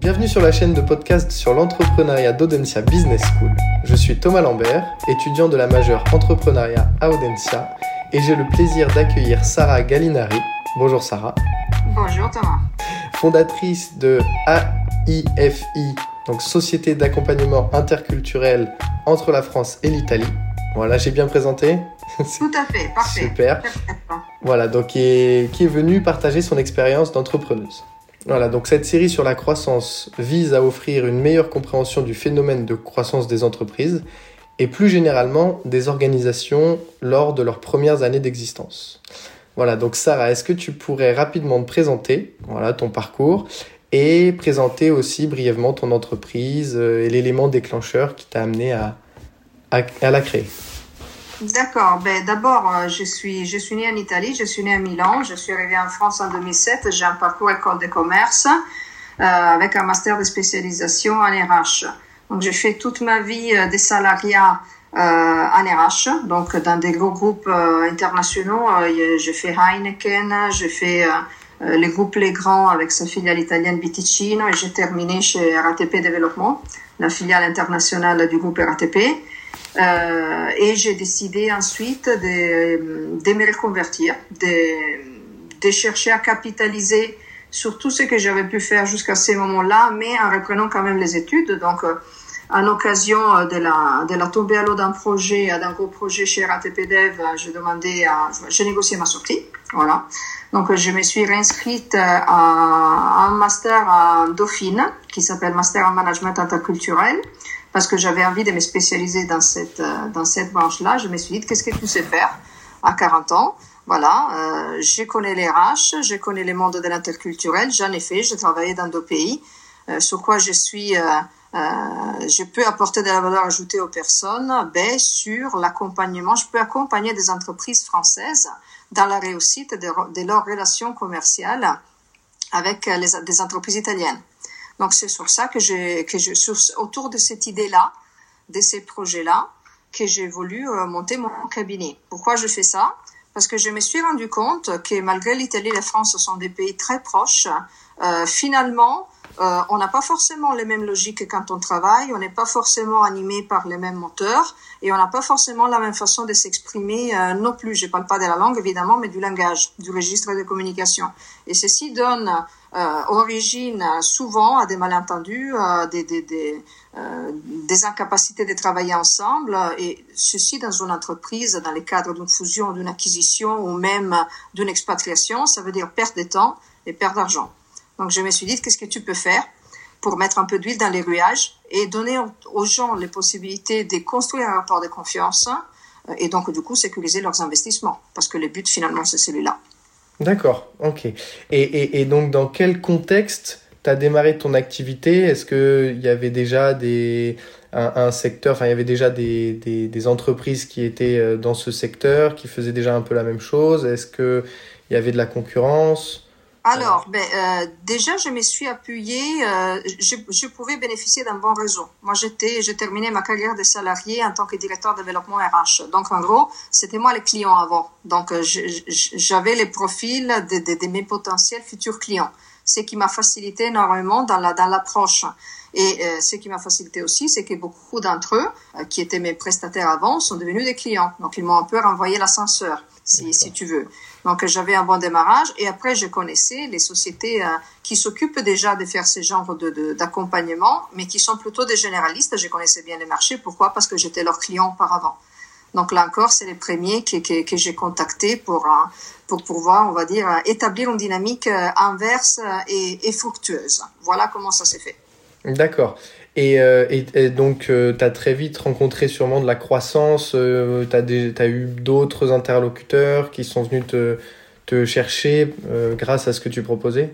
Bienvenue sur la chaîne de podcast sur l'entrepreneuriat d'Audencia Business School. Je suis Thomas Lambert, étudiant de la majeure entrepreneuriat à Audencia, et j'ai le plaisir d'accueillir Sarah Gallinari. Bonjour Sarah. Bonjour Thomas. Fondatrice de AIFI, donc Société d'accompagnement interculturel entre la France et l'Italie. Voilà, j'ai bien présenté Tout à fait, parfait. Super. Voilà, donc qui est, qui est venue partager son expérience d'entrepreneuse. Voilà, donc cette série sur la croissance vise à offrir une meilleure compréhension du phénomène de croissance des entreprises et plus généralement des organisations lors de leurs premières années d'existence. Voilà, donc Sarah, est-ce que tu pourrais rapidement te présenter, voilà, ton parcours et présenter aussi brièvement ton entreprise euh, et l'élément déclencheur qui t'a amené à, à, à la créer? D'accord. Ben, D'abord, euh, je suis, je suis née en Italie, je suis née à Milan, je suis arrivée en France en 2007, j'ai un parcours école de commerce euh, avec un master de spécialisation en RH. Donc, j'ai fait toute ma vie euh, des salariats en RH, donc dans des gros groupes internationaux. J'ai fait Heineken, fait euh, les groupes Les Grands avec sa filiale italienne Biticino et j'ai terminé chez RATP Développement, la filiale internationale du groupe RATP. Euh, et j'ai décidé ensuite de, de me reconvertir, de, de chercher à capitaliser sur tout ce que j'avais pu faire jusqu'à ce moment-là, mais en reprenant quand même les études. Donc, euh, en occasion de la, de la tombée à l'eau d'un projet, d'un gros projet chez RATP Dev, j'ai demandé à, j'ai négocié ma sortie. Voilà. Donc, je me suis réinscrite à un master à Dauphine, qui s'appelle Master en Management Interculturel parce que j'avais envie de me spécialiser dans cette, euh, dans cette branche-là. Je me suis dit, qu'est-ce que tu sais faire à 40 ans? Voilà, euh, je connais les RH, je connais les mondes de l'interculturel, j'en ai fait, j'ai travaillé dans deux pays, euh, sur quoi je suis... Euh, je peux apporter de la valeur ajoutée aux personnes ben, sur l'accompagnement. Je peux accompagner des entreprises françaises dans la réussite de, leurs relations commerciales avec des entreprises italiennes. Donc c'est sur ça que je, que je autour de cette idée-là, de ces projets-là, que j'ai voulu euh, monter mon cabinet. Pourquoi je fais ça? Parce que je me suis rendu compte que malgré l'Italie et la France sont des pays très proches, euh, finalement, euh, on n'a pas forcément les mêmes logiques quand on travaille, on n'est pas forcément animé par les mêmes moteurs et on n'a pas forcément la même façon de s'exprimer euh, non plus. Je parle pas de la langue évidemment, mais du langage, du registre de communication. Et ceci donne euh, origine souvent à des malentendus, des, des, des incapacités de travailler ensemble et ceci dans une entreprise, dans le cadre d'une fusion, d'une acquisition ou même d'une expatriation, ça veut dire perte de temps et perte d'argent. Donc je me suis dit, qu'est-ce que tu peux faire pour mettre un peu d'huile dans les ruages et donner aux gens les possibilités de construire un rapport de confiance euh, et donc du coup sécuriser leurs investissements. Parce que le but finalement c'est celui-là. D'accord, ok. Et, donc dans quel contexte tu as démarré ton activité? Est-ce qu'il y avait déjà des, un, secteur, enfin il y avait déjà des, des, des, entreprises qui étaient euh, dans ce secteur, qui faisaient déjà un peu la même chose? Est-ce qu'il y avait de la concurrence? Alors, ben, euh, déjà, je me suis appuyée, euh, je, je, pouvais bénéficier d'un bon réseau. Moi, j'étais, j'ai terminé ma carrière de salarié en tant que directeur de développement RH. Donc, en gros, c'était moi les clients avant. Donc, euh, j'avais les profils de, de, de, mes potentiels futurs clients. Ce qui m'a facilité énormément dans la dans l'approche. Et euh, ce qui m'a facilité aussi, c'est que beaucoup d'entre eux, euh, qui étaient mes prestataires avant, sont devenus des clients. Donc, ils m'ont un peu renvoyé l'ascenseur, si, si tu veux. Donc, j'avais un bon démarrage. Et après, je connaissais les sociétés euh, qui s'occupent déjà de faire ce genre d'accompagnement, de, mais qui sont plutôt des généralistes. Je connaissais bien les marchés. Pourquoi? Parce que j'étais leur client auparavant. Donc là encore, c'est les premiers que, que, j'ai contactés pour, pour pouvoir, on va dire, établir une dynamique inverse et, et fructueuse. Voilà comment ça s'est fait. D'accord. Et, euh, et, donc, euh, tu très vite rencontré sûrement de la croissance, euh, tu as, eu d'autres interlocuteurs qui sont venus te, te chercher euh, grâce à ce que tu proposais?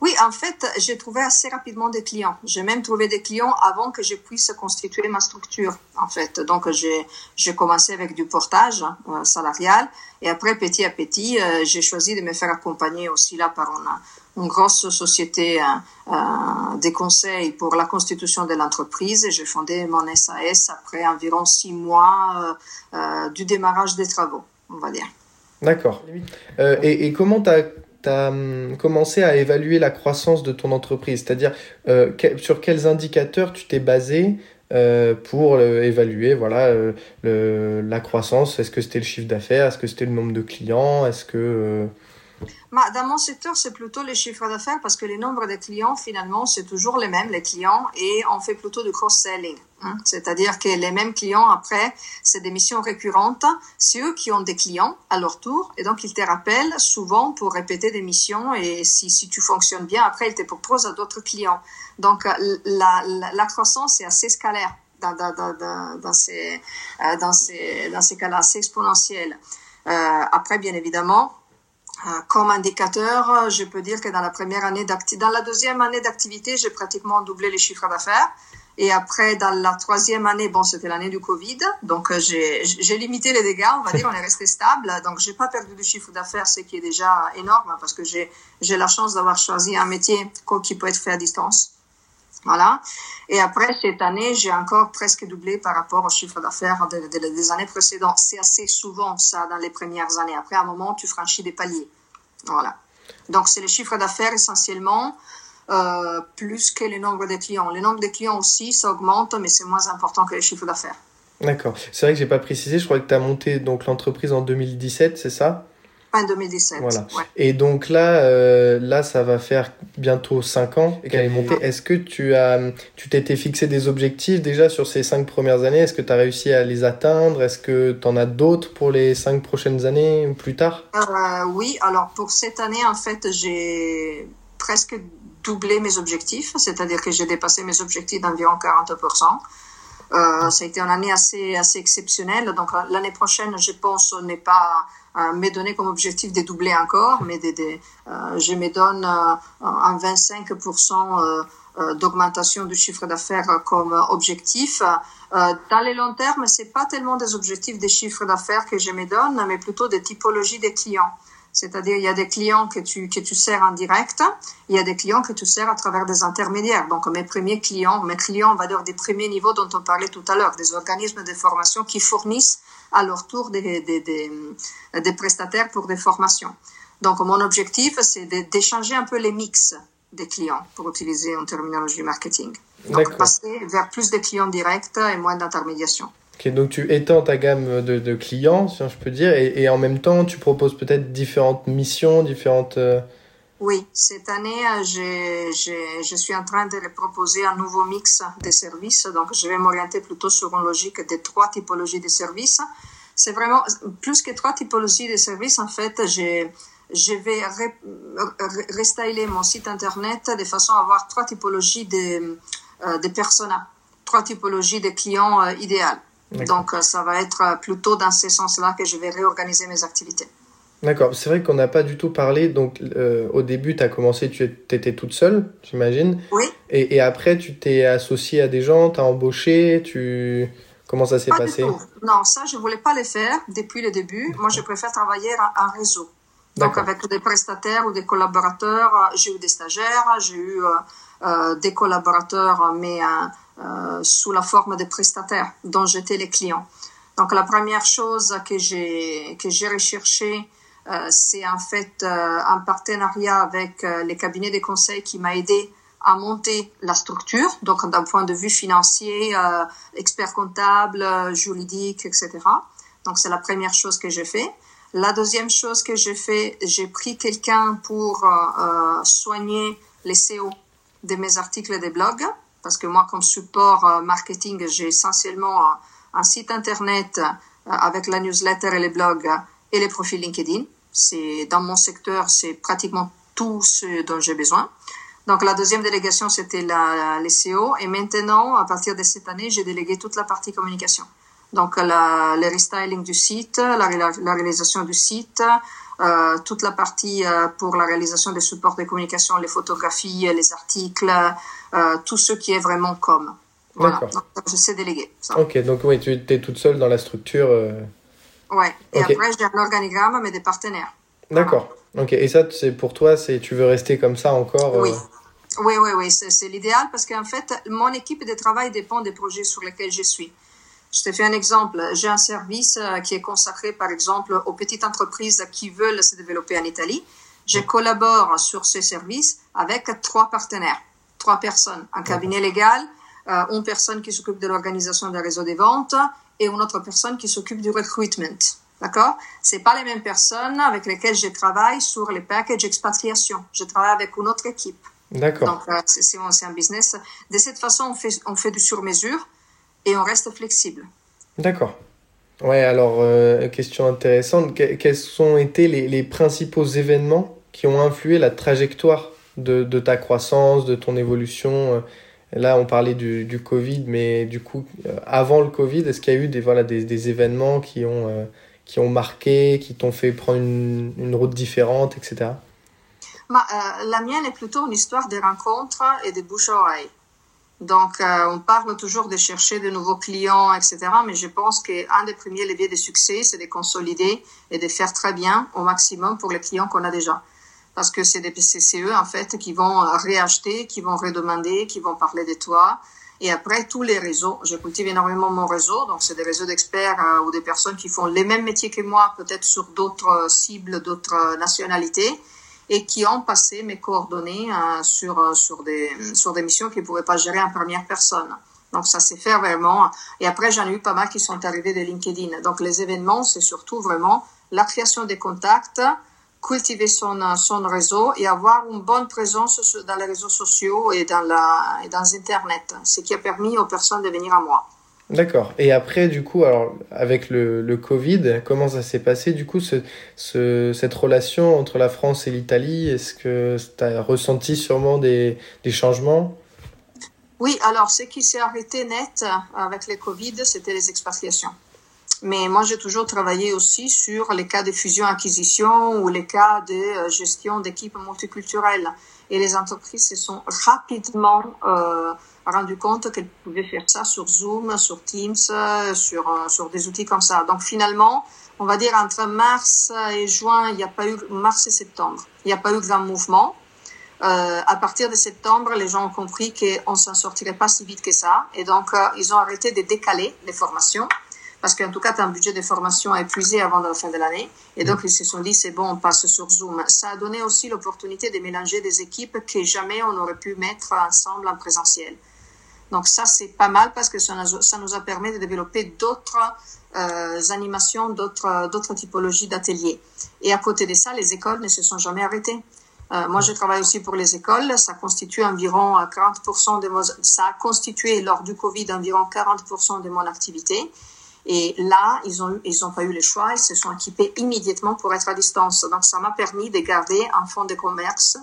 Oui, en fait, j'ai trouvé assez rapidement des clients. J'ai même trouvé des clients avant que je puisse constituer ma structure, en fait. Donc, j'ai commencé avec du portage euh, salarial et après, petit à petit, euh, j'ai choisi de me faire accompagner aussi là par une, grosse société euh, des conseils pour la constitution de l'entreprise. J'ai fondé mon SAS après environ six mois du démarrage des travaux, on va dire. D'accord. et, et comment tu as as hum, commencé à évaluer la croissance de ton entreprise. C'est-à-dire, euh, sur quels indicateurs tu t'es basé euh, pour évaluer voilà, le, la croissance? Est-ce que c'était le chiffre d'affaires? Est-ce que c'était le nombre de clients? Est-ce que... Bah, dans mon secteur, c'est plutôt les chiffres d'affaires parce que les nombres de clients, finalement, c'est toujours les mêmes, les clients, et on fait plutôt du cross-selling. Hein. C'est-à-dire que les mêmes clients, après, c'est des missions récurrentes. C'est eux qui ont des clients à leur tour, et donc ils te rappellent souvent pour répéter des missions, et si, si tu fonctionnes bien, après, ils te proposent à d'autres clients. Donc, la, la, la croissance est assez scalaire dans, dans, dans, ces, euh, dans ces, dans ces cas-là, assez exponentielle. Euh, après, bien évidemment, euh, comme indicateur, je peux dire que dans la première année dans la deuxième année d'activité, j'ai pratiquement doublé les chiffres d'affaires. Et après, dans la troisième année, bon, c'était l'année du Covid, donc euh, j'ai limité les dégâts, on va dire, on est resté stable. Donc, j'ai pas perdu de chiffre d'affaires, ce qui est déjà énorme parce que j'ai j'ai la chance d'avoir choisi un métier qui peut être fait à distance. Voilà. Et après, cette année, j'ai encore presque doublé par rapport au chiffre d'affaires des années précédentes. C'est assez souvent ça dans les premières années. Après, à un moment, tu franchis des paliers. Voilà. Donc, c'est le chiffre d'affaires essentiellement, euh, plus que le nombre de clients. Le nombre de clients aussi, ça augmente, mais c'est moins important que le chiffre d'affaires. D'accord. C'est vrai que j'ai pas précisé, je crois que tu as monté donc l'entreprise en 2017, c'est ça? Fin 2017. Voilà. Et donc là, euh, là, ça va faire bientôt 5 ans qu'elle est montée. Est-ce que tu as, tu t'étais fixé des objectifs déjà sur ces 5 premières années? Est-ce que tu as réussi à les atteindre? Est-ce que tu en as d'autres pour les 5 prochaines années ou plus tard? Euh, Oui, alors pour cette année, en fait, j'ai presque doublé mes objectifs, c'est-à-dire que j'ai dépassé mes objectifs d'environ 40%. Euh, ça a été une année assez, assez exceptionnelle. Donc l'année prochaine, je pense, n'est pas euh, me comme objectif de doubler encore, mais de, euh, je me donne euh, un 25% euh, d'augmentation du chiffre d'affaires comme objectif. dans les long terme, c'est pas tellement des objectifs de chiffre d'affaires que je me donne, mais plutôt des typologies des clients. C'est-à-dire, il y a des clients que tu, que tu sers en direct, il y a des clients que tu sers à travers des intermédiaires. Donc, mes premiers clients, mes clients, on va dire des premiers niveaux dont on parlait tout à l'heure, des organismes de formation qui fournissent à leur tour des, des, des, des prestataires pour des formations. Donc, mon objectif, c'est d'échanger un peu les mix des clients, pour utiliser une terminologie marketing. Donc, passer vers plus de clients directs et moins d'intermédiation donc tu étends ta gamme de, clients, si je peux dire, et, en même temps, tu proposes peut-être différentes missions, différentes... Euh, oui, cette année, euh, je suis en train de proposer un nouveau mix de services. Donc, je vais m'orienter plutôt sur une logique de trois typologies de services. C'est vraiment plus que trois typologies de services. En fait, je, je vais restyler mon site internet de façon à avoir trois typologies de, euh, de personas, trois typologies de clients idéales. Donc, euh, ça va être euh, plutôt dans ce sens-là que je vais réorganiser mes activités. D'accord, c'est vrai qu'on n'a pas du tout parlé. Donc, euh, au début, tu as commencé, tu étais toute seule, j'imagine. Oui. Et, et, après, tu t'es associé à des gens, tu as embauché, tu... Comment ça s'est passé Non, ça, je ne voulais pas le faire depuis le début. Moi, je préfère travailler en réseau. Donc, avec des prestataires ou des collaborateurs. J'ai eu des stagiaires, j'ai eu euh, des collaborateurs, mais euh, sous la forme de prestataires dont j'étais les clients. Donc la première chose que j'ai que j'ai recherché, euh, c'est en fait euh, un partenariat avec euh, les cabinets de conseil qui m'a aidé à monter la structure, donc d'un point de vue financier, euh, expert comptable, juridique, etc. Donc c'est la première chose que j'ai fait. La deuxième chose que j'ai fait, j'ai pris quelqu'un pour soigner les SEO de mes articles des blogs parce que moi, comme support euh, marketing, j'ai essentiellement un site internet euh, avec la newsletter et les blogs et les profils LinkedIn. C'est dans mon secteur, c'est pratiquement tout ce dont j'ai besoin. Donc la deuxième délégation, c'était la, les SEO. Et maintenant, à partir de cette année, j'ai délégué toute la partie communication. Donc la, le restyling du site, la, la réalisation du site, euh, toute la partie euh, pour la réalisation des supports de communication, les photographies, les articles, euh, tout ce qui est vraiment comme. Voilà. Donc, je sais déléguer. Ça. Ok, donc oui, tu es toute seule dans la structure. Ouais. Et okay. après, j'ai un organigramme, mais des partenaires. D'accord. Ok. Et ça, c'est pour toi, c'est tu veux rester comme ça encore Oui. Oui, oui, oui, c'est l'idéal parce qu'en fait, mon équipe de travail dépend des projets sur lesquels je suis. Je te fais un exemple. J'ai un service euh, qui est consacré, par exemple, aux petites entreprises qui veulent se développer en Italie. Je collabore sur ce service avec trois partenaires, trois personnes, un cabinet légal, euh, une personne qui s'occupe de l'organisation des réseaux des ventes et une autre personne qui s'occupe du recruitment. D'accord? C'est pas les mêmes personnes avec lesquelles je travaille sur les packages expatriation. Je travaille avec une autre équipe. D'accord. Donc, euh, c'est un business. De cette façon, on fait, on fait du sur-mesure et on reste flexible. D'accord. Ouais, alors, euh, question intéressante. quels ont été les, les, principaux événements qui ont influé la trajectoire de, de ta croissance, de ton évolution euh? Là, on parlait du, du Covid, mais du coup, avant le Covid, est-ce qu'il y a eu des, voilà, des, des événements qui ont, qui ont marqué, qui t'ont fait prendre une, une route différente, etc. Euh, la mienne est plutôt une histoire de rencontres et de bouche à oreille. Donc, euh, on parle toujours de chercher de nouveaux clients, etc. Mais je pense qu'un des premiers leviers de succès, c'est de consolider et de faire très bien au maximum pour les clients qu'on a déjà. Parce que c'est des PCCE, en fait, qui vont réacheter, qui vont redemander, qui vont parler de toi. Et après, tous les réseaux. Je cultive énormément mon réseau. Donc, c'est des réseaux d'experts euh, ou des personnes qui font les mêmes métiers que moi, peut-être sur d'autres cibles, d'autres nationalités et qui ont passé mes coordonnées euh, sur, euh, sur, des, sur des missions qu'ils ne pouvaient pas gérer en première personne. Donc ça s'est fait vraiment. Et après, j'en ai eu pas mal qui sont arrivés de LinkedIn. Donc les événements, c'est surtout vraiment la création des contacts, cultiver son, son réseau et avoir une bonne présence dans les réseaux sociaux et dans, la, et dans Internet, ce qui a permis aux personnes de venir à moi. D'accord. Et après, du coup, alors, avec le, Covid, comment ça s'est passé, du coup, ce, ce, cette relation entre la France et l'Italie Est-ce que tu as ressenti sûrement des, des changements? Oui, alors, ce qui s'est arrêté net avec le Covid, c'était les expatriations. Mais moi, j'ai toujours travaillé aussi sur les cas de fusion-acquisition ou les cas de euh, gestion d'équipes multiculturelles. Et les entreprises se sont rapidement euh, rendu compte qu'elle pouvait faire ça sur Zoom, sur Teams, sur, euh, sur des outils comme ça. Donc finalement, on va dire entre mars et juin, il n'y a pas eu, mars et septembre, il n'y a pas eu grand mouvement. Euh, à partir de septembre, les gens ont compris qu'on s'en sortirait pas si vite que ça. Et donc, euh, ils ont arrêté de décaler les formations. Parce qu'en tout cas, tu as un budget de formation épuisé avant la fin de l'année. Et donc, ils se sont dit, c'est bon, on passe sur Zoom. Ça a donné aussi l'opportunité de mélanger des équipes que jamais on aurait pu mettre ensemble en présentiel. Donc ça, c'est pas mal parce que ça, nous a permis de développer d'autres euh, animations, d'autres, d'autres typologies d'ateliers. Et à côté de ça, les écoles ne se sont jamais arrêtées. Euh, moi, je travaille aussi pour les écoles. Ça constitue environ 40% de mon, ça a constitué lors du Covid environ 40% de mon activité. Et là, ils ont, ils ont pas eu le choix. Ils se sont équipés immédiatement pour être à distance. Donc, ça m'a permis de garder un fonds de commerce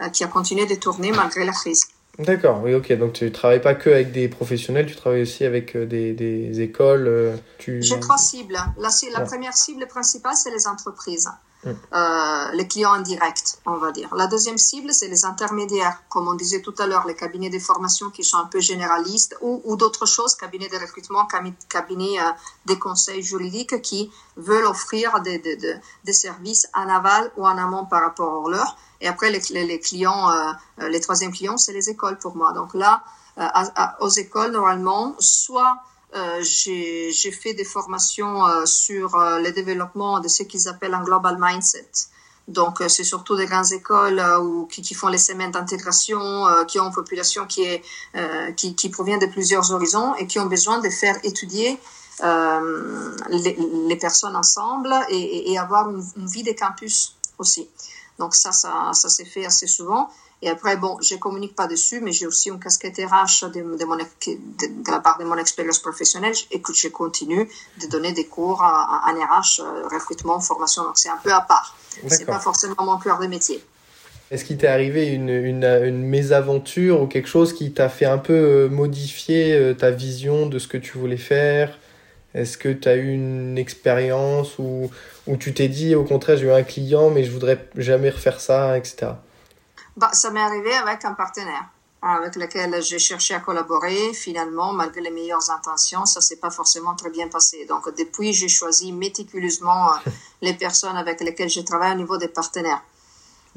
euh, qui a continué de tourner malgré la crise. D'accord, oui, ok. Donc tu travailles pas que avec des professionnels, tu travailles aussi avec euh, des, des écoles. Euh, tu... J'ai trois cibles. La, la première cible principale, c'est les entreprises. Euh, les clients indirects, on va dire. La deuxième cible, c'est les intermédiaires, comme on disait tout à l'heure, les cabinets de formation qui sont un peu généralistes ou, ou d'autres choses, cabinets de recrutement, cabinets euh, de conseils juridiques qui veulent offrir des, des, des, services en aval ou en amont par rapport à leur. Et après, les, les, clients, euh, euh, les troisième clients, c'est les écoles pour moi. Donc là, aux écoles, normalement, soit j'ai fait des formations sur le développement de ce qu'ils appellent un global mindset. Donc, c'est surtout des grandes écoles ou qui, qui, font les semaines d'intégration, qui ont une population qui, est, qui, qui, provient de plusieurs horizons et qui ont besoin de faire étudier les, les, personnes ensemble et, et avoir une, vie de campus aussi. Donc ça, ça, ça s'est fait assez souvent. Et après, bon, je communique pas dessus, mais j'ai aussi une casquette RH de, de, mon, de, de, la part de mon expérience professionnelle et que je continue de donner des cours en RH, euh, recrutement, formation. Donc c'est un peu à part. C'est pas forcément mon cœur de métier. Est-ce qu'il t'est arrivé une, une, une, mésaventure ou quelque chose qui t'a fait un peu euh, modifier euh, ta vision de ce que tu voulais faire? Est-ce que tu as eu une expérience où, où tu t'es dit, au contraire, j'ai eu un client, mais je voudrais jamais refaire ça, etc. Bah, ça m'est arrivé avec un partenaire avec lequel j'ai cherché à collaborer. Finalement, malgré les meilleures intentions, ça s'est pas forcément très bien passé. Donc, depuis, j'ai choisi méticuleusement euh, les personnes avec lesquelles je travaille au niveau des partenaires.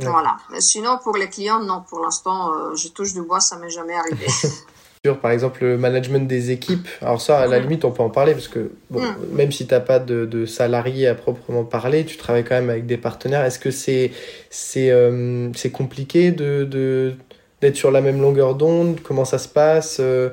Voilà. sinon, pour les clients, non, pour l'instant, euh, je touche du bois, ça m'est jamais arrivé. Sur, par exemple, le management des équipes. Alors ça, à la limite, on peut en parler parce que bon, même si tu n'as pas de, de salariés à proprement parler, tu travailles quand même avec des partenaires. Est-ce que c'est c'est euh, compliqué de, de, d'être sur la même longueur d'onde? Comment ça se passe euh,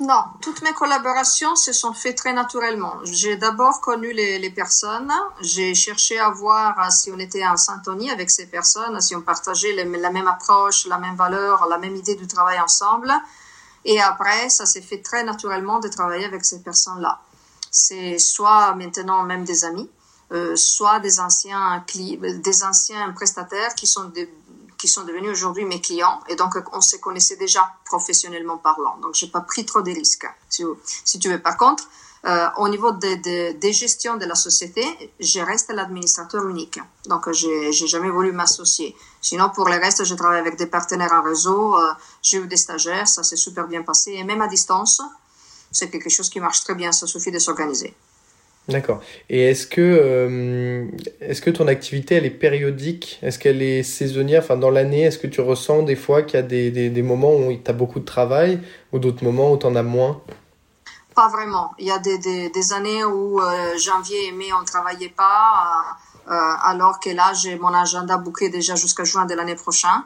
Non, toutes mes collaborations se sont faites très naturellement. J'ai d'abord connu les, les personnes, j'ai cherché à voir euh, si on était en syntonie avec ces personnes, si on partageait les- la même approche, la même valeur, la même idée du travail ensemble. Et après, ça s'est fait très naturellement de travailler avec ces personnes-là. C'est soit maintenant même des amis, euh, soit des anciens, des anciens prestataires qui sont qui sont devenus aujourd'hui mes clients et donc on se connaissait déjà professionnellement parlant. Donc j'ai pas pris trop de risques, si, si tu veux. Par contre, euh, au niveau des de, des gestions de la société, je reste l'administrateur unique. Donc j'ai jamais voulu m'associer. Sinon pour le reste, je travaille avec des partenaires en réseau. euh, j'ai eu des stagiaires, ça s'est super bien passé et même à distance, c'est quelque chose qui marche très bien. Ça suffit de s'organiser. D'accord. Et est-ce que, euh, est-ce que ton activité, elle est périodique? Est-ce qu'elle est saisonnière? Enfin, dans l'année, est-ce que tu ressens des fois qu'il y a des, des, des moments où tu as beaucoup de travail ou d'autres moments où tu en as moins? Pas vraiment. Il y a des, des, années où euh, janvier et mai on travaillait pas, euh, euh, alors que là j'ai mon agenda booké déjà jusqu'à juin de l'année prochaine.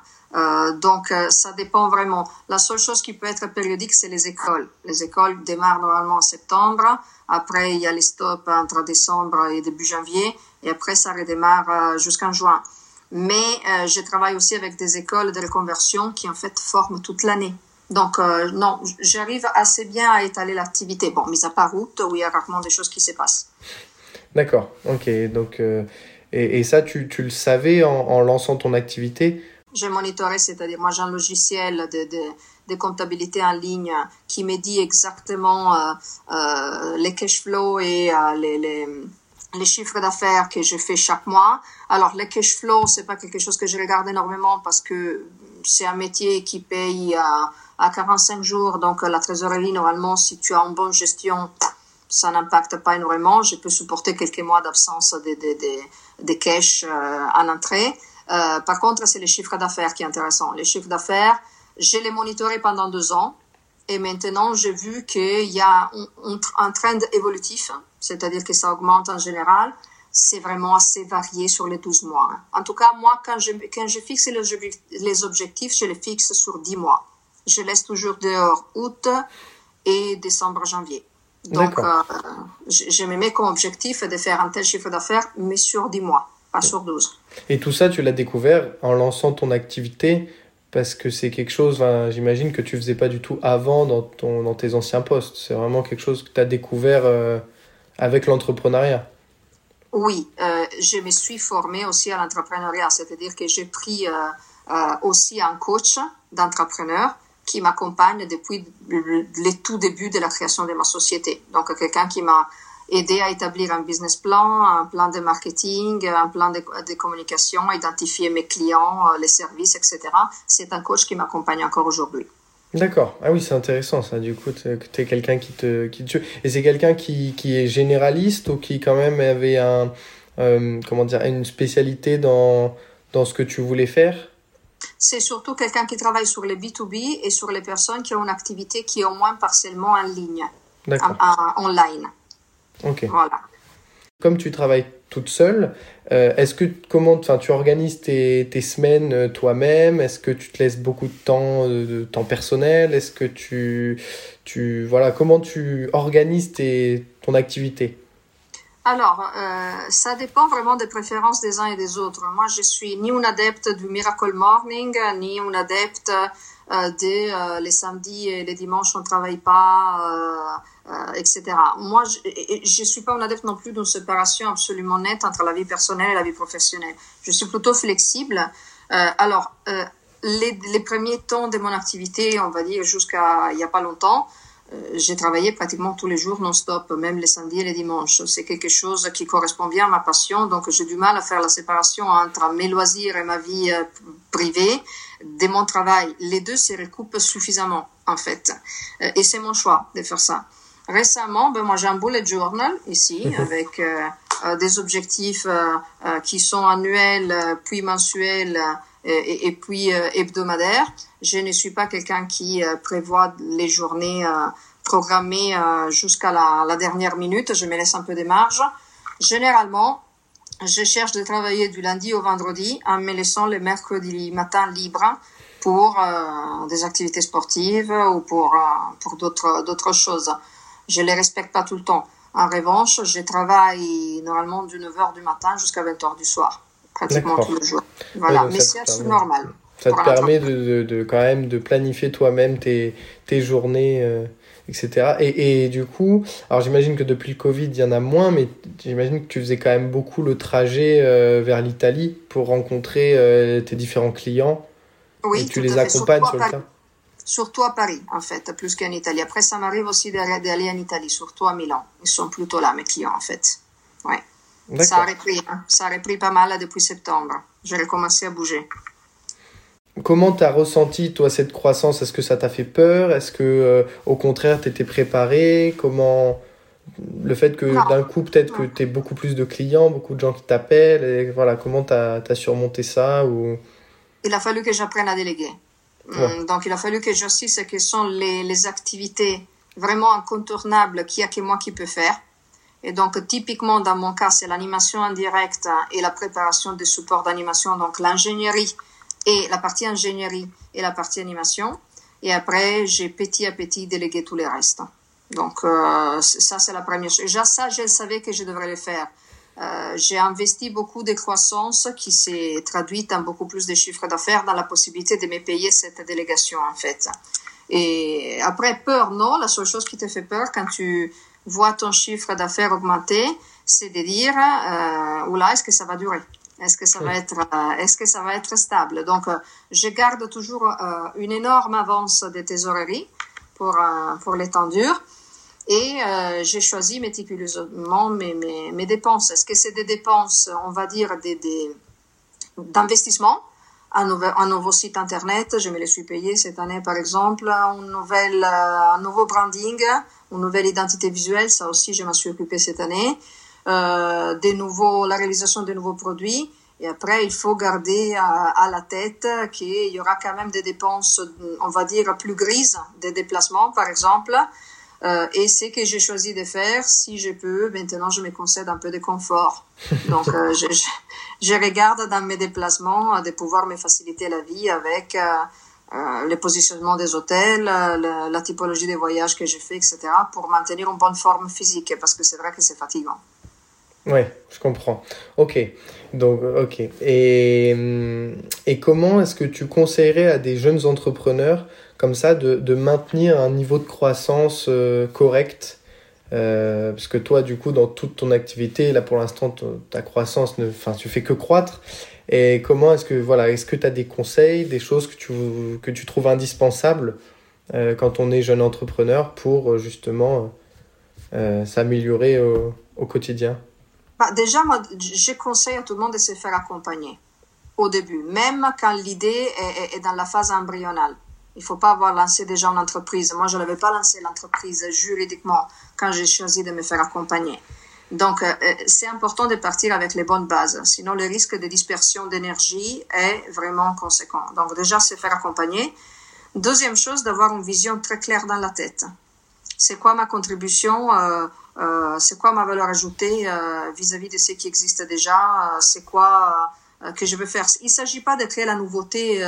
Donc ça dépend vraiment. La seule chose qui peut être périodique, c'est les écoles. Les écoles démarrent normalement en septembre. Après il y a les stops entre décembre et début janvier, et après ça redémarre jusqu'en juin. Mais je travaille aussi avec des écoles de reconversion qui en fait forment toute l'année. Donc, euh, non, j'arrive assez bien à étaler l'activité. Bon, mis à part août, où il y a rarement des choses qui se passent. D'accord. Ok. Donc, euh, et, et ça, tu, tu le savais en, en lançant ton activité? J'ai monitoré, c'est-à-dire moi j'ai un logiciel de, de, de comptabilité en ligne qui me dit exactement euh, les cash flows et les, les, les chiffres d'affaires que je fais chaque mois. Alors, les cash flows, c'est pas quelque chose que je regarde énormément parce que c'est un métier qui paye à 45 jours. Donc, la trésorerie, normalement, si tu as une bonne gestion, ça n'impacte pas énormément. Je peux supporter quelques mois d'absence de, de, de, de cash euh, en entrée. Euh, par contre, c'est les chiffres d'affaires qui est intéressant. Les chiffres d'affaires, je les monitoré pendant deux ans. Et maintenant, j'ai vu qu'il y a un, trend évolutif, c'est-à-dire que ça augmente en général. C'est vraiment assez varié sur les 12 mois. En tout cas, moi, quand je, quand je fixe les objectifs, je les fixe sur 10 mois. Je laisse toujours dehors août et décembre, janvier. Donc, euh, je, je me mets comme objectif de faire un tel chiffre d'affaires, mais sur 10 mois, pas sur 12. Et tout ça, tu l'as découvert en lançant ton activité parce que c'est quelque chose, j'imagine, que tu faisais pas du tout avant dans, ton, dans tes anciens postes. C'est vraiment quelque chose que tu as découvert euh, avec l'entrepreneuriat. Oui, euh, je me suis formée aussi à l'entrepreneuriat, c'est-à-dire que j'ai pris aussi un coach d'entrepreneur qui m'accompagne depuis le, le, tout début de la création de ma société. Donc, quelqu'un qui m'a aidé à établir un business plan, un plan de marketing, un plan de, de communication, identifier mes clients, les services, etc. C'est un coach qui m'accompagne encore aujourd'hui. D'accord. Ah oui, c'est intéressant ça. Du coup, tu es quelqu'un qui te, qui te... Et c'est quelqu'un qui, qui est généraliste ou qui quand même avait un, euh, comment dire, une spécialité dans, dans ce que tu voulais faire? C'est surtout quelqu'un qui travaille sur les B2B et sur les personnes qui ont une activité qui est au moins partiellement en ligne, en, en, online. Ok. Voilà. Comme tu travailles toute seule, euh, est-ce que comment, tu organises tes, tes semaines euh, toi-même? Est-ce que tu te laisses beaucoup de temps, de temps personnel? Est-ce que tu, tu, voilà, comment tu organises tes, ton activité? Alors, euh, ça dépend vraiment des préférences des uns et des autres. Moi, je suis ni une adepte du Miracle Morning, ni une adepte euh, de euh, les samedis et les dimanches on travaille pas, etc. Moi, je, je suis pas une adepte non plus d'une séparation absolument nette entre la vie personnelle et la vie professionnelle. Je suis plutôt flexible. alors, les, les premiers temps de mon activité, on va dire jusqu'à il y a pas longtemps, j'ai travaillé pratiquement tous les jours non-stop, même les samedis et les dimanches. C'est quelque chose qui correspond bien à ma passion, donc j'ai du mal à faire la séparation entre mes loisirs et ma vie privée de mon travail. Les deux se recoupent suffisamment, en fait. Et c'est mon choix de faire ça. Récemment, ben moi j'ai un bullet journal ici avec euh, euh, des objectifs euh, qui sont annuels puis mensuels et, et puis hebdomadaire. Je ne suis pas quelqu'un qui prévoit les journées programmées jusqu'à la, la, dernière minute. Je me laisse un peu de marge. Généralement, je cherche de travailler du lundi au vendredi en me laissant le mercredi matin libre pour euh, des activités sportives ou pour, euh, pour d'autres, d'autres choses. Je les respecte pas tout le temps. En revanche, je travaille normalement du 9h du matin jusqu'à 20h du soir, pratiquement tous les jours. Voilà, mais c'est normal. Ça te permet de, de, quand même de planifier toi-même tes, tes journées. Euh, etc. Et, et, du coup, alors j'imagine que depuis le Covid, il y en a moins, mais j'imagine que tu faisais quand même beaucoup le trajet euh, vers l'Italie pour rencontrer euh, tes différents clients. Oui, et tu les accompagnes sur le terrain. Surtout à Paris, en fait, plus qu'en Italie. Après, ça m'arrive aussi d'aller en Italie, surtout à Milan. Ils sont plutôt là, mes clients, en fait. Ouais. Ça a repris, hein. ça a repris pas mal depuis septembre. J'ai recommencé à bouger. Comment tu as ressenti, toi, cette croissance? Est-ce que ça t'a fait peur? Est-ce que, euh, au contraire, tu étais préparé? Comment. Le fait que d'un coup, peut-être que tu aies beaucoup plus de clients, beaucoup de gens qui t'appellent, et voilà, comment tu as, surmonté ça ou... Il a fallu que j'apprenne à déléguer. Hum, donc, il a fallu que je ce que sont les, les activités vraiment incontournables qu'il n'y a que moi qui peux faire. Et donc, typiquement, dans mon cas, c'est l'animation en direct et la préparation des supports d'animation, donc l'ingénierie et la partie ingénierie et la partie animation. Et après, j'ai petit à petit délégué tout le reste. Donc, euh, ça, c'est la première chose. Déjà, ça, je savais que je devrais le faire. Euh, j'ai investi beaucoup de croissance qui s'est traduite en beaucoup plus de chiffres d'affaires dans la possibilité de me payer cette délégation, en fait. Et après, peur, non. La seule chose qui te fait peur quand tu vois ton chiffre d'affaires augmenter, c'est de dire, euh, oula, est-ce que ça va durer? Est-ce que ça va être, euh, est-ce que ça va être stable? Donc, euh, je garde toujours euh, une énorme avance de trésorerie pour pour l'étendue et j'ai choisi méticuleusement mes, mes, mes dépenses. Est-ce que c'est des dépenses, on va dire, des, des d'investissement un, nouvel, un nouveau site internet, je me les suis payé cette année par exemple, une nouvelle, un nouveau branding, une nouvelle identité visuelle, ça aussi je m'en suis occupé cette année euh, des nouveaux, la réalisation de nouveaux produits. Et après, il faut garder à, à la tête qu'il y aura quand même des dépenses, on va dire, plus grises, des déplacements, par exemple. Euh, et c'est que j'ai choisi de faire, si je peux, maintenant je me concède un peu de confort. Donc, euh, je, je, je, regarde dans mes déplacements de pouvoir me faciliter la vie avec euh, euh le positionnement des hôtels, la, la typologie des voyages que j'ai fait, etc., pour maintenir une bonne forme physique, parce que c'est vrai que c'est fatigant. Ouais, je comprends. Ok. Donc, ok. Et, hum, et comment est-ce que tu conseillerais à des jeunes entrepreneurs comme ça de, de maintenir un niveau de croissance euh, correct? Euh, Parce que toi, du coup, dans toute ton activité, là pour l'instant, ta croissance, ne, enfin, tu fais que croître. Et comment est-ce que, voilà, est-ce que tu as des conseils, des choses que tu, que tu trouves indispensables euh, quand on est jeune entrepreneur pour justement s'améliorer au quotidien? Bah, déjà, moi, je conseille à tout le monde de se faire accompagner au début, même quand l'idée est, dans la phase embryonale. Il faut pas avoir lancé déjà une entreprise. Moi, je n'avais pas lancé l'entreprise juridiquement quand j'ai choisi de me faire accompagner. Donc, euh, euh, c'est important de partir avec les bonnes bases. Sinon, le risque de dispersion d'énergie est vraiment conséquent. Donc, déjà, se faire accompagner. Deuxième chose, d'avoir une vision très claire dans la tête. C'est quoi ma contribution euh, euh, c'est quoi ma valeur ajoutée euh, vis-à-vis de ce qui existe déjà, euh, c'est quoi que je veux faire? Il ne s'agit pas de créer la nouveauté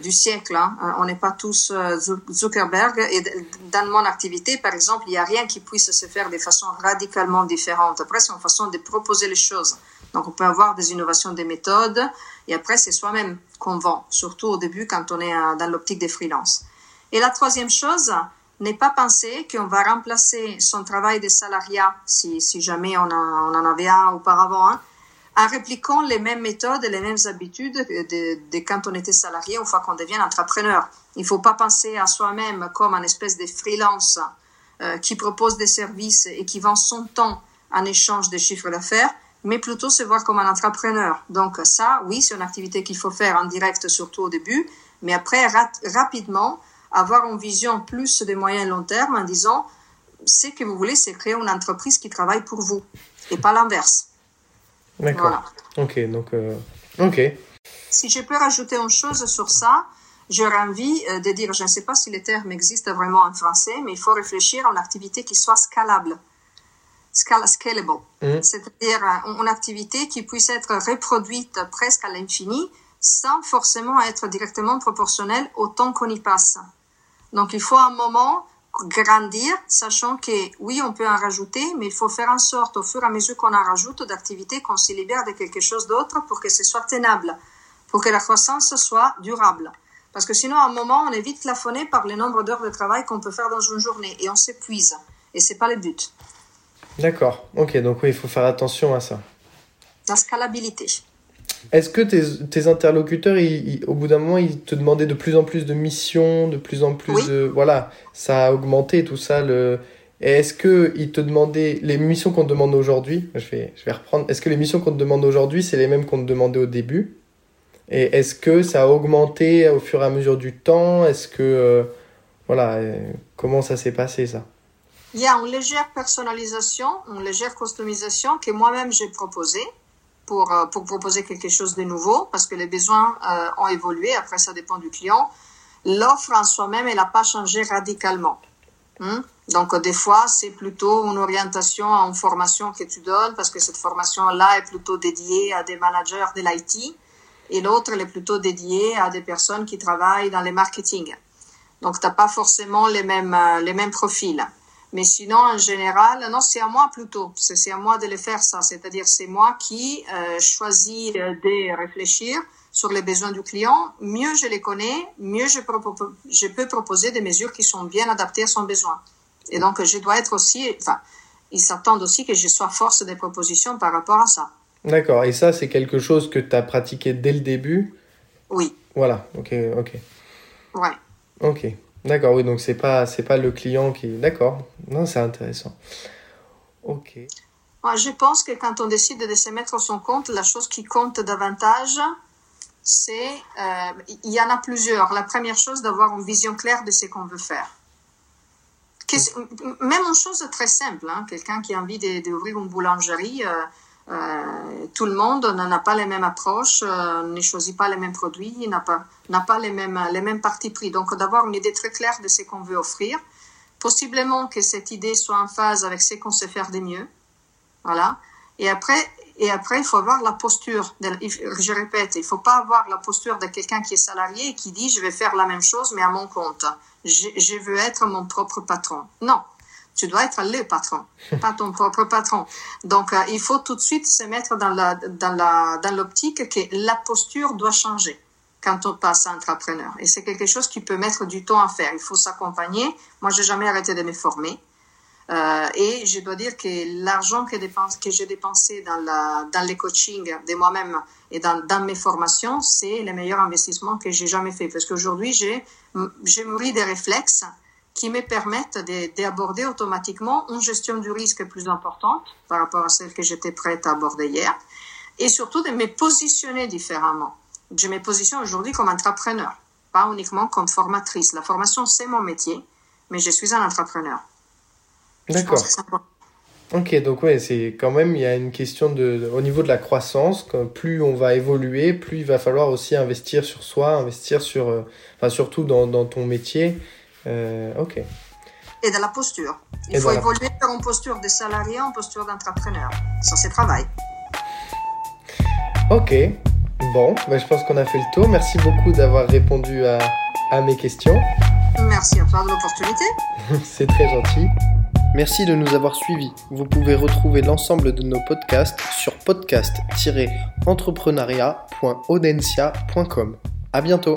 du siècle. Hein. On n'est pas tous Zuckerberg. Et dans mon activité, par exemple, il n'y a rien qui puisse se faire de façon radicalement différente. Après, c'est une façon de proposer les choses. Donc, on peut avoir des innovations des méthodes. Et après, c'est soi-même qu'on vend, surtout au début quand on est dans l'optique des freelances. Et la troisième chose, n'est pas penser qu'on va remplacer son travail de salariat, si, si jamais on, en avait un auparavant, hein, en répliquant les mêmes méthodes et les mêmes habitudes de, quand on était salarié ou fois qu'on devient entrepreneur. Il ne faut pas penser à soi-même comme un espèce de freelance euh, qui propose des services et qui vend son temps en échange de chiffres d'affaires, mais plutôt se voir comme un entrepreneur. Donc ça, oui, c'est une activité qu'il faut faire en direct, surtout au début, mais après, rapidement, avoir une vision plus de moyen et long terme en disant ce que vous voulez, c'est créer une entreprise qui travaille pour vous et pas l'inverse. D'accord. Ok, donc. Euh, ok. Si je peux rajouter une chose sur ça, j'aurais envie euh, de dire, je ne sais pas si le terme existe vraiment en français, mais il faut réfléchir à une activité qui soit scalable, scalable, mm. c'est-à-dire euh, une activité qui puisse être reproduite presque à l'infini sans forcément être directement proportionnelle au temps qu'on y passe. Donc il faut un moment grandir, sachant que oui, on peut en rajouter, mais il faut faire en sorte, au fur et à mesure qu'on en rajoute d'activités, qu'on se libère de quelque chose d'autre pour que ce soit tenable, pour que la croissance soit durable. Parce que sinon, à un moment, on est vite plafonné par le nombre d'heures de travail qu'on peut faire dans une journée et on s'épuise. Et c'est pas le but. D'accord. Ok, donc oui, il faut faire attention à ça. La scalabilité. Est-ce que tes, interlocuteurs, au bout d'un moment, ils te demandaient de plus en plus de missions, de plus en plus de... Voilà, ça a augmenté tout ça. Le... Est-ce qu'ils te demandaient les missions qu'on te demande aujourd'hui je vais, je vais reprendre. Est-ce que les missions qu'on te demande aujourd'hui, c'est les mêmes qu'on te demandait au début? Et est-ce que ça a augmenté au fur et à mesure du temps? Est-ce que... Euh, voilà, euh, comment ça s'est passé ça? Il y a une légère personnalisation, une légère customisation que moi-même j'ai proposée pour, euh, pour proposer quelque chose de nouveau parce que les besoins euh, ont évolué. Après, ça dépend du client. L'offre en soi-même, elle n'a pas changé radicalement. Hmm? Donc, des fois, c'est plutôt une orientation à une formation que tu donnes parce que cette formation-là est plutôt dédiée à des managers de l'IT et l'autre, elle est plutôt dédiée à des personnes qui travaillent dans le marketing. Donc, tu n'as pas forcément les mêmes, euh, les mêmes profils. Mais sinon, en général, non, c'est à moi plutôt. C'est à moi de le faire ça. C'est-à-dire, c'est moi qui euh, choisis de réfléchir sur les besoins du client. Mieux je les connais, mieux je, je peux proposer des mesures qui sont bien adaptées à son besoin. Et donc, je dois être aussi, enfin, ils s'attendent aussi que je sois force des propositions par rapport à ça. D'accord. Et ça, c'est quelque chose que tu as pratiqué dès le début? Oui. Voilà. Ok, ok. Ouais. Ok. D'accord, oui, donc c'est pas c'est pas le client qui. D'accord, non, c'est intéressant. Ok. Moi, je pense que quand on décide de se mettre son compte, la chose qui compte davantage, c'est euh, il y en a plusieurs. La première chose, d'avoir une vision claire de ce qu'on veut faire. Même une chose très simple, hein, quelqu'un qui a envie d'ouvrir une boulangerie. Euh, euh, tout le monde n'a pas les mêmes approches, euh, ne choisit pas les mêmes produits, n'a pas, n'a pas les mêmes, les mêmes parties pris. Donc, d'avoir une idée très claire de ce qu'on veut offrir. Possiblement que cette idée soit en phase avec ce qu'on sait faire de mieux. Voilà. Et après, et après, il faut avoir la posture. Je répète, il faut pas avoir la posture de quelqu'un qui est salarié et qui dit je vais faire la même chose mais à mon compte. Je veux être mon propre patron. Non, tu dois être le patron, pas ton propre patron. Donc, euh, il faut tout de suite se mettre dans la, dans la, dans l'optique que la posture doit changer quand on passe à entrepreneur. Et c'est quelque chose qui peut mettre du temps à faire. Il faut s'accompagner. Moi, j'ai jamais arrêté de me former. Euh, et je dois dire que l'argent que, dépense, que j'ai dépensé dans, la, dans les coachings de moi-même et dans, mes formations, c'est le meilleur investissement que j'ai jamais fait. Parce qu'aujourd'hui, j'ai, j'ai mûri des réflexes qui me permettent d'aborder automatiquement une gestion du risque plus importante par rapport à celle que j'étais prête à aborder hier, et surtout de me positionner différemment. Je me positionne aujourd'hui comme entrepreneur, pas uniquement comme formatrice. La formation, c'est mon métier, mais je suis un entrepreneur. D'accord. Ok, donc ouais, c'est quand même, il y a une question de, au niveau de la croissance, plus on va évoluer, plus il va falloir aussi investir sur soi, investir sur, euh, enfin surtout dans, dans ton métier, euh, ok. Et de la posture. Il faut évoluer une posture de salarié en posture d'entrepreneur. Ça, c'est travail. Ok. Bon, ben, je pense qu'on a fait le tour. Merci beaucoup d'avoir répondu à, à mes questions. Merci à toi de l'opportunité. c'est très gentil. Merci de nous avoir suivis. Vous pouvez retrouver l'ensemble de nos podcasts sur podcast-entrepreneuriat.audencia.com. À bientôt.